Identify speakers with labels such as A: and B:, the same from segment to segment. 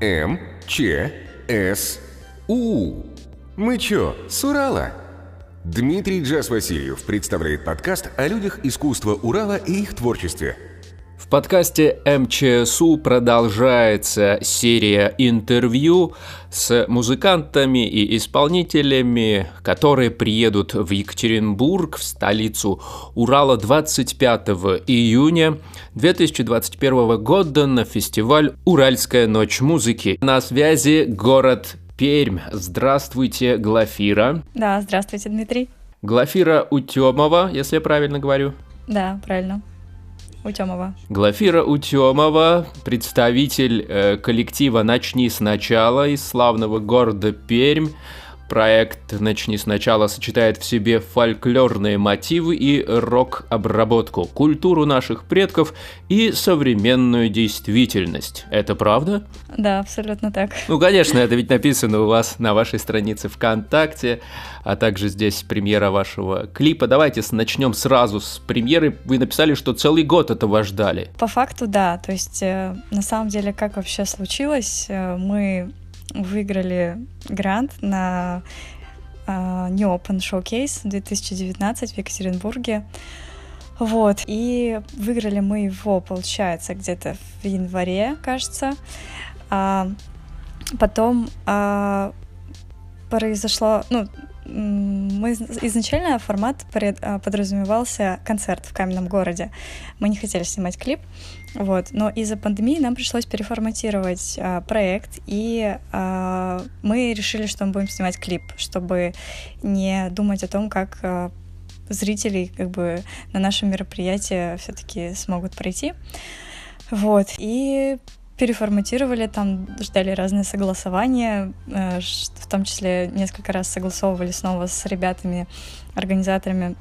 A: М, Ч, С, У. Мы чё, с Урала? Дмитрий Джаз Васильев представляет подкаст о людях искусства Урала и их творчестве –
B: в подкасте МЧСУ продолжается серия интервью с музыкантами и исполнителями, которые приедут в Екатеринбург, в столицу Урала 25 июня 2021 года на фестиваль «Уральская ночь музыки». На связи город Пермь. Здравствуйте, Глафира.
C: Да, здравствуйте, Дмитрий.
B: Глафира Утемова, если я правильно говорю.
C: Да, правильно. Утемова.
B: Глафира Утемова, представитель э, коллектива «Начни сначала» из славного города Пермь. Проект «Начни сначала» сочетает в себе фольклорные мотивы и рок-обработку, культуру наших предков и современную действительность. Это правда?
C: Да, абсолютно так.
B: Ну, конечно, это ведь написано у вас на вашей странице ВКонтакте, а также здесь премьера вашего клипа. Давайте начнем сразу с премьеры. Вы написали, что целый год этого ждали.
C: По факту, да. То есть, э, на самом деле, как вообще случилось, э, мы выиграли грант на uh, New Open Showcase 2019 в Екатеринбурге. Вот, и выиграли мы его, получается, где-то в январе, кажется. А, потом а, произошло, ну, мы изначально формат а, подразумевался концерт в каменном городе. Мы не хотели снимать клип, вот. Но из-за пандемии нам пришлось переформатировать а, проект, и а, мы решили, что мы будем снимать клип, чтобы не думать о том, как а, зрители как бы на наше мероприятие все-таки смогут пройти. Вот. И переформатировали, там ждали разные согласования, э, в том числе несколько раз согласовывали снова с ребятами, организаторами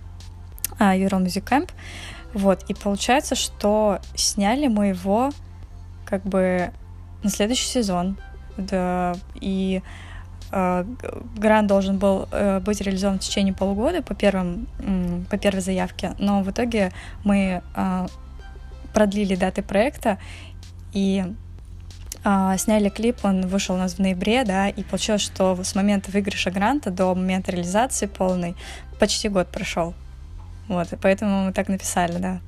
C: Euro Music Camp. Вот, и получается, что сняли мы его как бы на следующий сезон. Да, и э, грант должен был э, быть реализован в течение полугода по, первым, по первой заявке, но в итоге мы э, продлили даты проекта и сняли клип, он вышел у нас в ноябре, да, и получилось, что с момента выигрыша гранта до момента реализации полной почти год прошел. Вот, и поэтому мы так написали, да.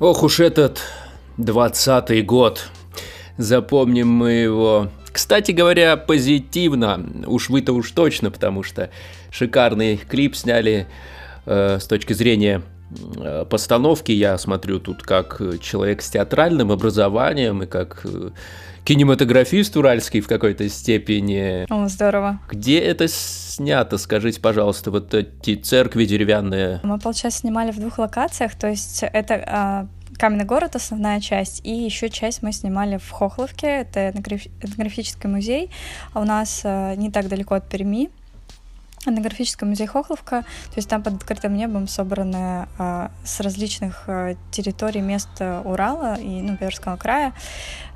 B: Ох уж этот двадцатый год. Запомним мы его. Кстати говоря, позитивно. Уж вы-то уж точно, потому что шикарный клип сняли э, с точки зрения постановки. Я смотрю тут как человек с театральным образованием и как э, кинематографист уральский в какой-то степени.
C: О, здорово.
B: Где это снято, скажите, пожалуйста, вот эти церкви деревянные?
C: Мы, получается, снимали в двух локациях, то есть это а, Каменный город основная часть, и еще часть мы снимали в Хохловке, это этнографический музей, а у нас а, не так далеко от Перми, этнографический музей Хохловка, то есть там под открытым небом собраны а, с различных а, территорий мест Урала и ну, Пермского края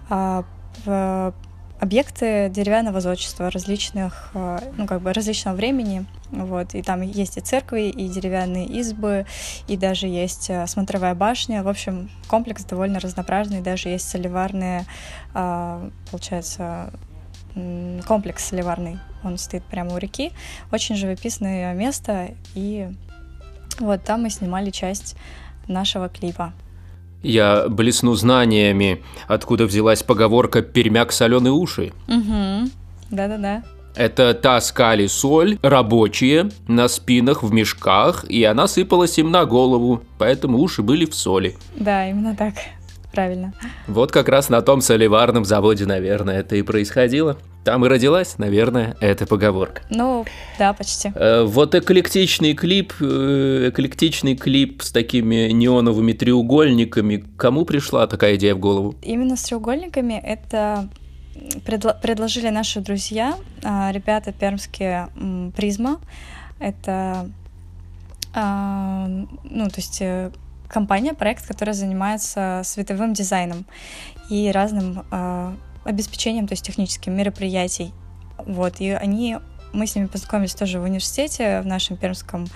C: а, в объекты деревянного зодчества различных, э, ну, как бы различного времени, вот, и там есть и церкви, и деревянные избы, и даже есть э, смотровая башня, в общем, комплекс довольно разнообразный, даже есть соливарные, э, получается, комплекс соливарный, он стоит прямо у реки, очень живописное место, и вот там мы снимали часть нашего клипа.
B: Я блесну знаниями, откуда взялась поговорка «пермяк соленые уши».
C: Угу, да-да-да.
B: Это таскали соль рабочие на спинах в мешках, и она сыпалась им на голову, поэтому уши были в соли.
C: Да, именно так. Правильно.
B: Вот как раз на том соливарном заводе, наверное, это и происходило. Там и родилась, наверное, эта поговорка.
C: Ну, да, почти.
B: Э, вот эклектичный клип, э, эклектичный клип с такими неоновыми треугольниками. Кому пришла такая идея в голову?
C: Именно с треугольниками это предло- предложили наши друзья, а, ребята пермские Призма. Это, а, ну, то есть э, компания, проект, который занимается световым дизайном и разным а, обеспечением, то есть техническим мероприятий. Вот, и они мы с ними познакомились тоже в университете, в нашем пермском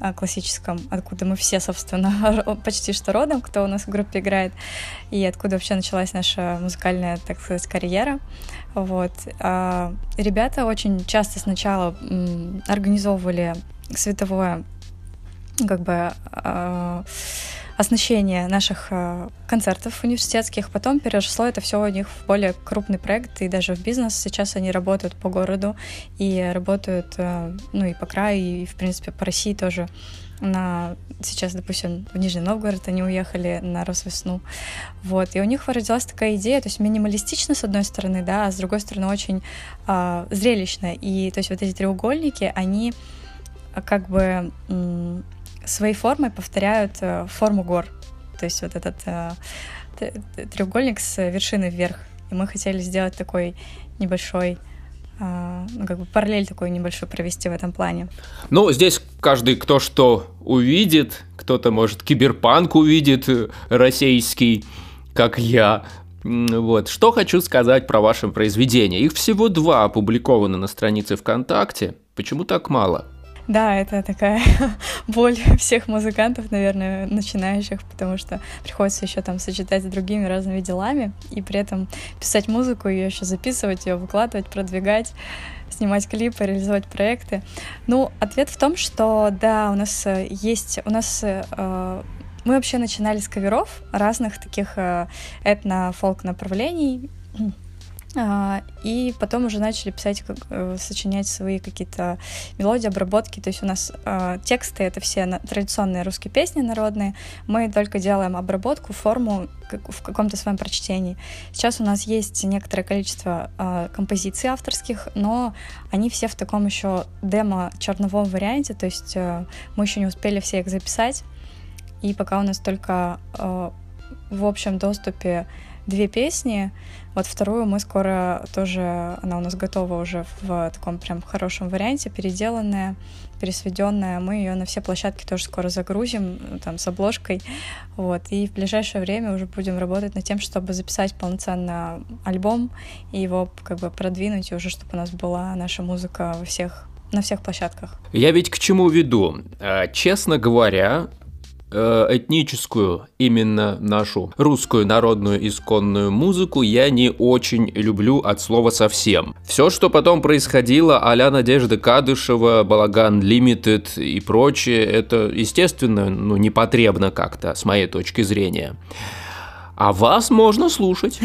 C: а, классическом, откуда мы все, собственно, почти что родом, кто у нас в группе играет, и откуда вообще началась наша музыкальная, так сказать, карьера. Вот. А, ребята очень часто сначала организовывали световое как бы э, оснащение наших э, концертов университетских. Потом переросло это все у них в более крупный проект и даже в бизнес. Сейчас они работают по городу и работают, э, ну и по краю, и в принципе по России тоже. На сейчас, допустим, в Нижний Новгород они уехали на Росвесну. Вот. И у них родилась такая идея, то есть минималистично с одной стороны, да, а с другой стороны очень э, зрелищно. И то есть вот эти треугольники, они как бы своей формой повторяют э, форму гор. То есть вот этот э, треугольник с вершины вверх. И мы хотели сделать такой небольшой э, ну, как бы параллель такой небольшой провести в этом плане.
B: Ну, здесь каждый кто что увидит, кто-то, может, киберпанк увидит российский, как я. Вот. Что хочу сказать про ваше произведение. Их всего два опубликованы на странице ВКонтакте. Почему так мало?
C: Да, это такая боль всех музыкантов, наверное, начинающих, потому что приходится еще там сочетать с другими разными делами и при этом писать музыку, ее еще записывать, ее выкладывать, продвигать снимать клипы, реализовать проекты. Ну, ответ в том, что да, у нас э, есть, у нас э, мы вообще начинали с каверов разных таких э, этно-фолк направлений. А, и потом уже начали писать, э, сочинять свои какие-то мелодии, обработки. То есть у нас э, тексты — это все традиционные русские песни народные. Мы только делаем обработку, форму в каком-то своем прочтении. Сейчас у нас есть некоторое количество э, композиций авторских, но они все в таком еще демо-черновом варианте, то есть э, мы еще не успели все их записать. И пока у нас только э, в общем доступе две песни. Вот вторую мы скоро тоже, она у нас готова уже в таком прям хорошем варианте, переделанная, пересведенная. Мы ее на все площадки тоже скоро загрузим, там, с обложкой. Вот. И в ближайшее время уже будем работать над тем, чтобы записать полноценно альбом и его как бы продвинуть, и уже чтобы у нас была наша музыка во всех на всех площадках.
B: Я ведь к чему веду? А, честно говоря, Э, этническую, именно нашу русскую народную исконную музыку я не очень люблю от слова совсем. Все, что потом происходило, а-ля Надежда Кадышева, Балаган Лимитед и прочее, это, естественно, ну, непотребно как-то, с моей точки зрения. А вас можно слушать.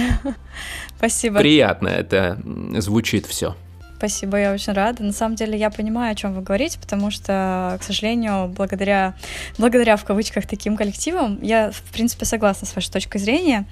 C: Спасибо.
B: Приятно это звучит все.
C: Спасибо, я очень рада. На самом деле я понимаю, о чем вы говорите, потому что, к сожалению, благодаря, благодаря в кавычках таким коллективам, я, в принципе, согласна с вашей точкой зрения.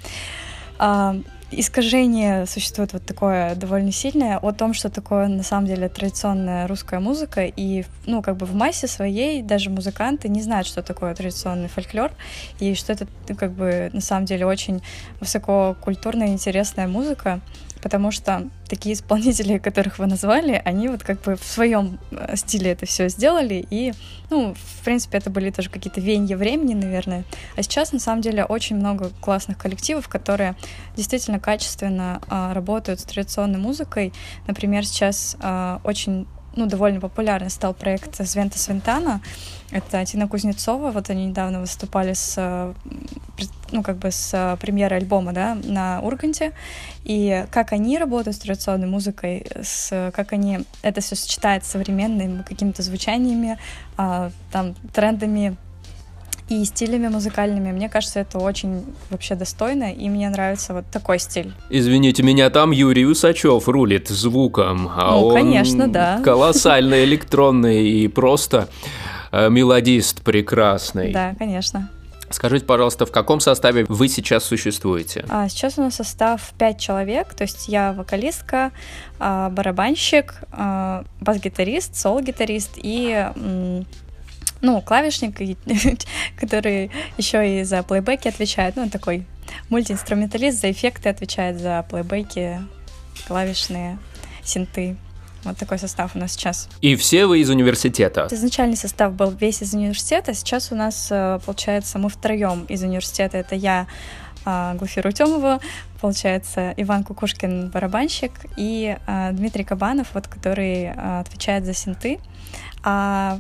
C: А, искажение существует вот такое довольно сильное о том, что такое на самом деле традиционная русская музыка, и, ну, как бы в массе своей даже музыканты не знают, что такое традиционный фольклор, и что это, как бы, на самом деле очень высококультурная, интересная музыка, потому что такие исполнители, которых вы назвали, они вот как бы в своем э, стиле это все сделали, и, ну, в принципе, это были тоже какие-то веяния времени, наверное. А сейчас, на самом деле, очень много классных коллективов, которые действительно качественно а, работают с традиционной музыкой. Например, сейчас а, очень ну, довольно популярный стал проект Звента Свинтана. Это Тина Кузнецова. Вот они недавно выступали с, ну, как бы с премьерой альбома, да, на Урганте. И как они работают с традиционной музыкой, с, как они это все сочетает с современными какими-то звучаниями, а, там, трендами и стилями музыкальными. Мне кажется, это очень вообще достойно, и мне нравится вот такой стиль.
B: Извините меня, там Юрий Усачев рулит звуком, а ну, он конечно, да. колоссальный электронный и просто э, мелодист прекрасный.
C: Да, конечно.
B: Скажите, пожалуйста, в каком составе вы сейчас существуете?
C: А, сейчас у нас состав 5 человек, то есть я вокалистка, а, барабанщик, а, бас-гитарист, сол-гитарист и ну, клавишник, который еще и за плейбеки отвечает, ну, такой мультиинструменталист, за эффекты отвечает, за плейбеки, клавишные, синты. Вот такой состав у нас сейчас.
B: И все вы из университета?
C: Изначальный состав был весь из университета, сейчас у нас, э, получается, мы втроем из университета. Это я, а, Глафира Утемова, получается, Иван Кукушкин барабанщик и а, Дмитрий Кабанов, вот, который отвечает за синты. А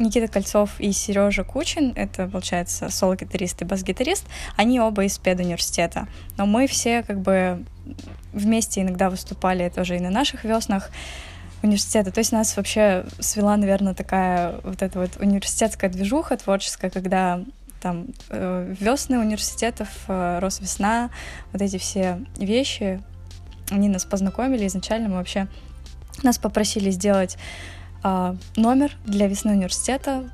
C: Никита Кольцов и Сережа Кучин, это, получается, соло-гитарист и бас-гитарист, они оба из педуниверситета. Но мы все как бы вместе иногда выступали тоже и на наших веснах университета. То есть нас вообще свела, наверное, такая вот эта вот университетская движуха творческая, когда там э, весны университетов, э, Росвесна, вот эти все вещи, они нас познакомили. Изначально мы вообще нас попросили сделать э, номер для весны университета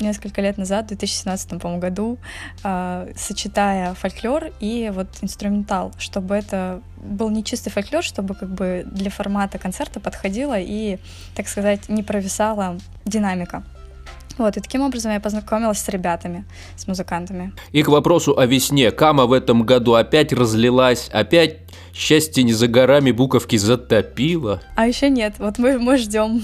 C: несколько лет назад, в 2017 по году, э, сочетая фольклор и вот инструментал, чтобы это был не чистый фольклор, чтобы как бы для формата концерта подходило и, так сказать, не провисала динамика. Вот, и таким образом я познакомилась с ребятами, с музыкантами.
B: И к вопросу о весне. Кама в этом году опять разлилась, опять счастье не за горами буковки затопило.
C: А еще нет, вот мы, мы ждем.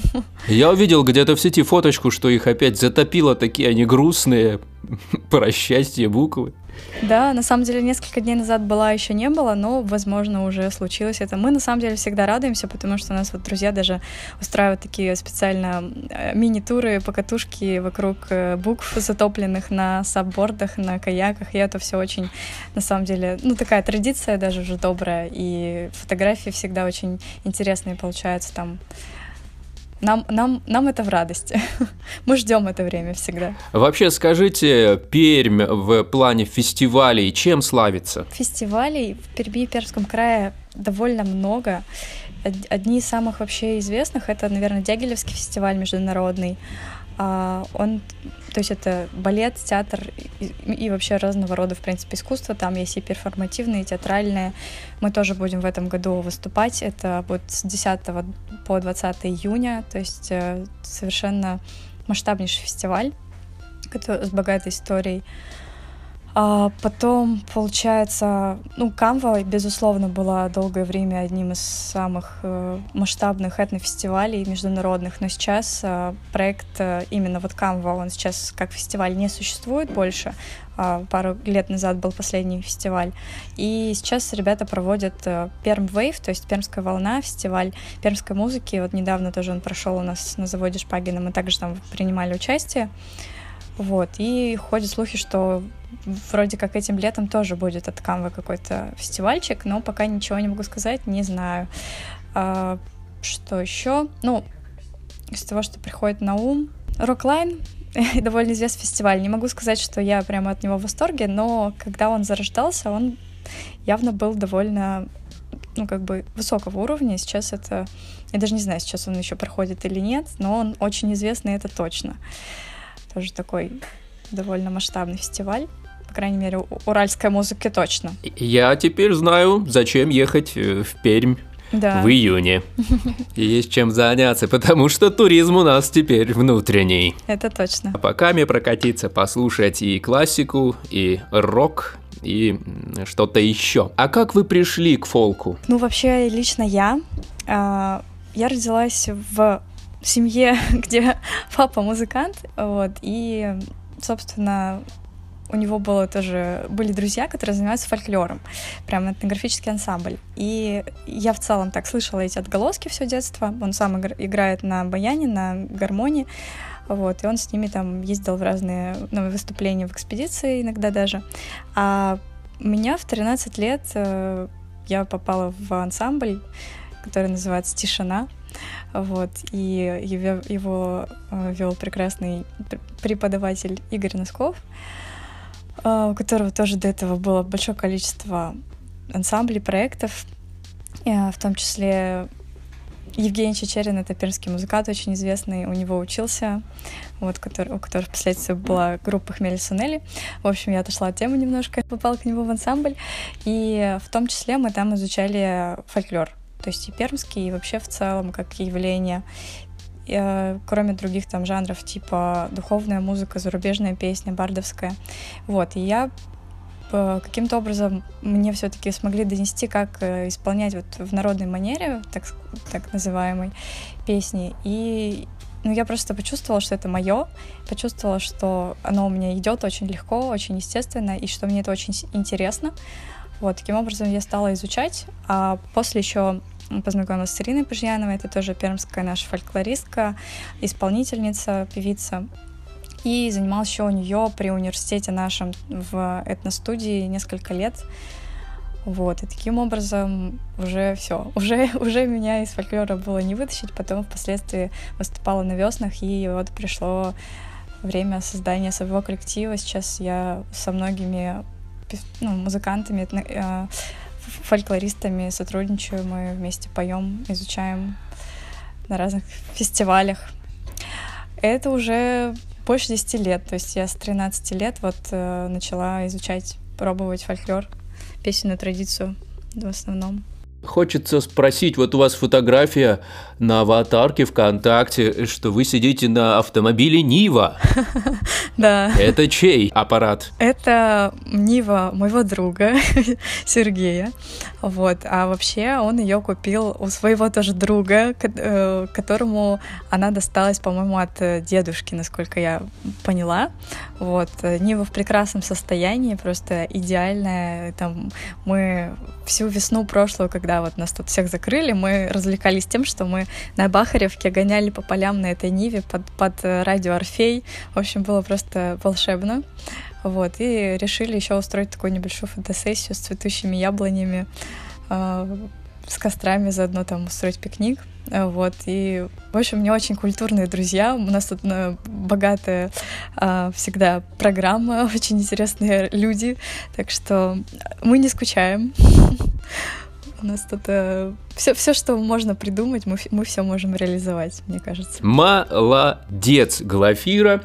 B: Я увидел где-то в сети фоточку, что их опять затопило, такие они грустные, про счастье буквы.
C: Да, на самом деле несколько дней назад была, еще не было, но, возможно, уже случилось это. Мы, на самом деле, всегда радуемся, потому что у нас вот друзья даже устраивают такие специально э, мини-туры, покатушки вокруг э, букв, затопленных на саббордах, на каяках, и это все очень, на самом деле, ну, такая традиция даже уже добрая, и фотографии всегда очень интересные получаются там нам, нам, нам это в радости. Мы ждем это время всегда.
B: Вообще, скажите, Пермь в плане фестивалей чем славится?
C: Фестивалей в Перми и Пермском крае довольно много. Одни из самых вообще известных — это, наверное, Дягилевский фестиваль международный. А, он, то есть это балет, театр и, и вообще разного рода, в принципе, искусство. Там есть и перформативные, и театральные. Мы тоже будем в этом году выступать. Это будет с 10 по 20 июня, то есть э, совершенно масштабнейший фестиваль который, с богатой историей. А потом, получается, ну, Камва, безусловно, была долгое время одним из самых э, масштабных этнофестивалей международных, но сейчас э, проект э, именно вот Камва, он сейчас как фестиваль не существует больше, э, пару лет назад был последний фестиваль, и сейчас ребята проводят Перм Вейв, то есть Пермская волна, фестиваль пермской музыки, вот недавно тоже он прошел у нас на заводе Шпагина, мы также там принимали участие, вот, и ходят слухи, что вроде как этим летом тоже будет от Камвы какой-то фестивальчик, но пока ничего не могу сказать, не знаю. А, что еще? Ну, из того, что приходит на ум. Роклайн довольно известный фестиваль. Не могу сказать, что я прямо от него в восторге, но когда он зарождался, он явно был довольно ну, как бы высокого уровня. Сейчас это... Я даже не знаю, сейчас он еще проходит или нет, но он очень известный, это точно. Тоже такой довольно масштабный фестиваль. По крайней мере, у уральской музыки точно.
B: Я теперь знаю, зачем ехать э, в Пермь да. в июне. есть чем заняться, потому что туризм у нас теперь внутренний.
C: Это точно.
B: А пока мне прокатиться, послушать и классику, и рок, и что-то еще. А как вы пришли к фолку?
C: Ну, вообще, лично я, э, я родилась в семье, где папа музыкант, вот, и, собственно, у него было тоже, были друзья, которые занимаются фольклором, прям этнографический ансамбль. И я в целом так слышала эти отголоски все детство. Он сам играет на баяне, на гармонии, вот, и он с ними там ездил в разные ну, выступления в экспедиции иногда даже. А меня в 13 лет э, я попала в ансамбль, который называется «Тишина», вот, и его, э, вел прекрасный преподаватель Игорь Носков, э, у которого тоже до этого было большое количество ансамблей, проектов, э, в том числе Евгений Чечерин, это пермский музыкант, очень известный, у него учился, вот, который, у которого впоследствии была группа Хмель Сунели. В общем, я отошла от темы немножко, попала к нему в ансамбль, и в том числе мы там изучали фольклор то есть и пермский, и вообще в целом как явление. И, э, кроме других там жанров, типа духовная музыка, зарубежная песня, бардовская. Вот, и я э, каким-то образом мне все-таки смогли донести, как э, исполнять вот в народной манере, так, так называемой, песни. И ну, я просто почувствовала, что это мое, почувствовала, что оно у меня идет очень легко, очень естественно, и что мне это очень интересно. Вот, таким образом я стала изучать, а после еще познакомилась с Ириной Пожьяновой, это тоже пермская наша фольклористка, исполнительница, певица. И занималась еще у нее при университете нашем в этностудии несколько лет. Вот, и таким образом уже все, уже, уже меня из фольклора было не вытащить, потом впоследствии выступала на веснах, и вот пришло время создания своего коллектива. Сейчас я со многими ну, музыкантами, э, фольклористами сотрудничаю, мы вместе поем, изучаем на разных фестивалях. Это уже больше 10 лет, то есть я с 13 лет вот э, начала изучать, пробовать фольклор песенную традицию в основном.
B: Хочется спросить, вот у вас фотография на аватарке ВКонтакте, что вы сидите на автомобиле Нива.
C: Да.
B: Это чей аппарат?
C: Это Нива моего друга Сергея. Вот. А вообще он ее купил у своего тоже друга, э, которому она досталась, по-моему, от э, дедушки, насколько я поняла. Вот. Нива в прекрасном состоянии, просто идеальная. Там мы всю весну прошлую, когда вот нас тут всех закрыли, мы развлекались тем, что мы на Бахаревке гоняли по полям на этой Ниве под, под э, радио Орфей. В общем, было просто волшебно. Вот, и решили еще устроить такую небольшую фотосессию с цветущими яблонями, э, с кострами, заодно там устроить пикник. Вот, и, в общем, мне очень культурные друзья. У нас тут ну, богатая э, всегда программа, очень интересные люди, так что мы не скучаем. У нас тут э, все, все, что можно придумать, мы, мы все можем реализовать, мне кажется.
B: Молодец, Глафира.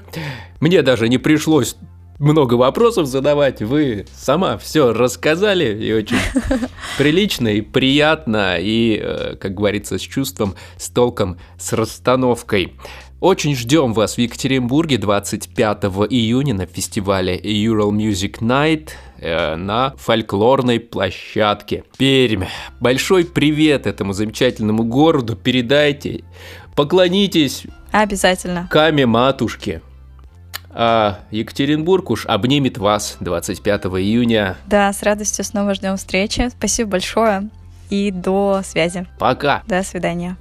B: Мне даже не пришлось много вопросов задавать. Вы сама все рассказали и очень прилично и приятно, и, э, как говорится, с чувством, с толком, с расстановкой. Очень ждем вас в Екатеринбурге 25 июня на фестивале Ural Music Night э, на фольклорной площадке. Пермь. Большой привет этому замечательному городу. Передайте, поклонитесь.
C: Обязательно.
B: Каме матушке. А Екатеринбург уж обнимет вас 25 июня.
C: Да, с радостью снова ждем встречи. Спасибо большое и до связи.
B: Пока.
C: До свидания.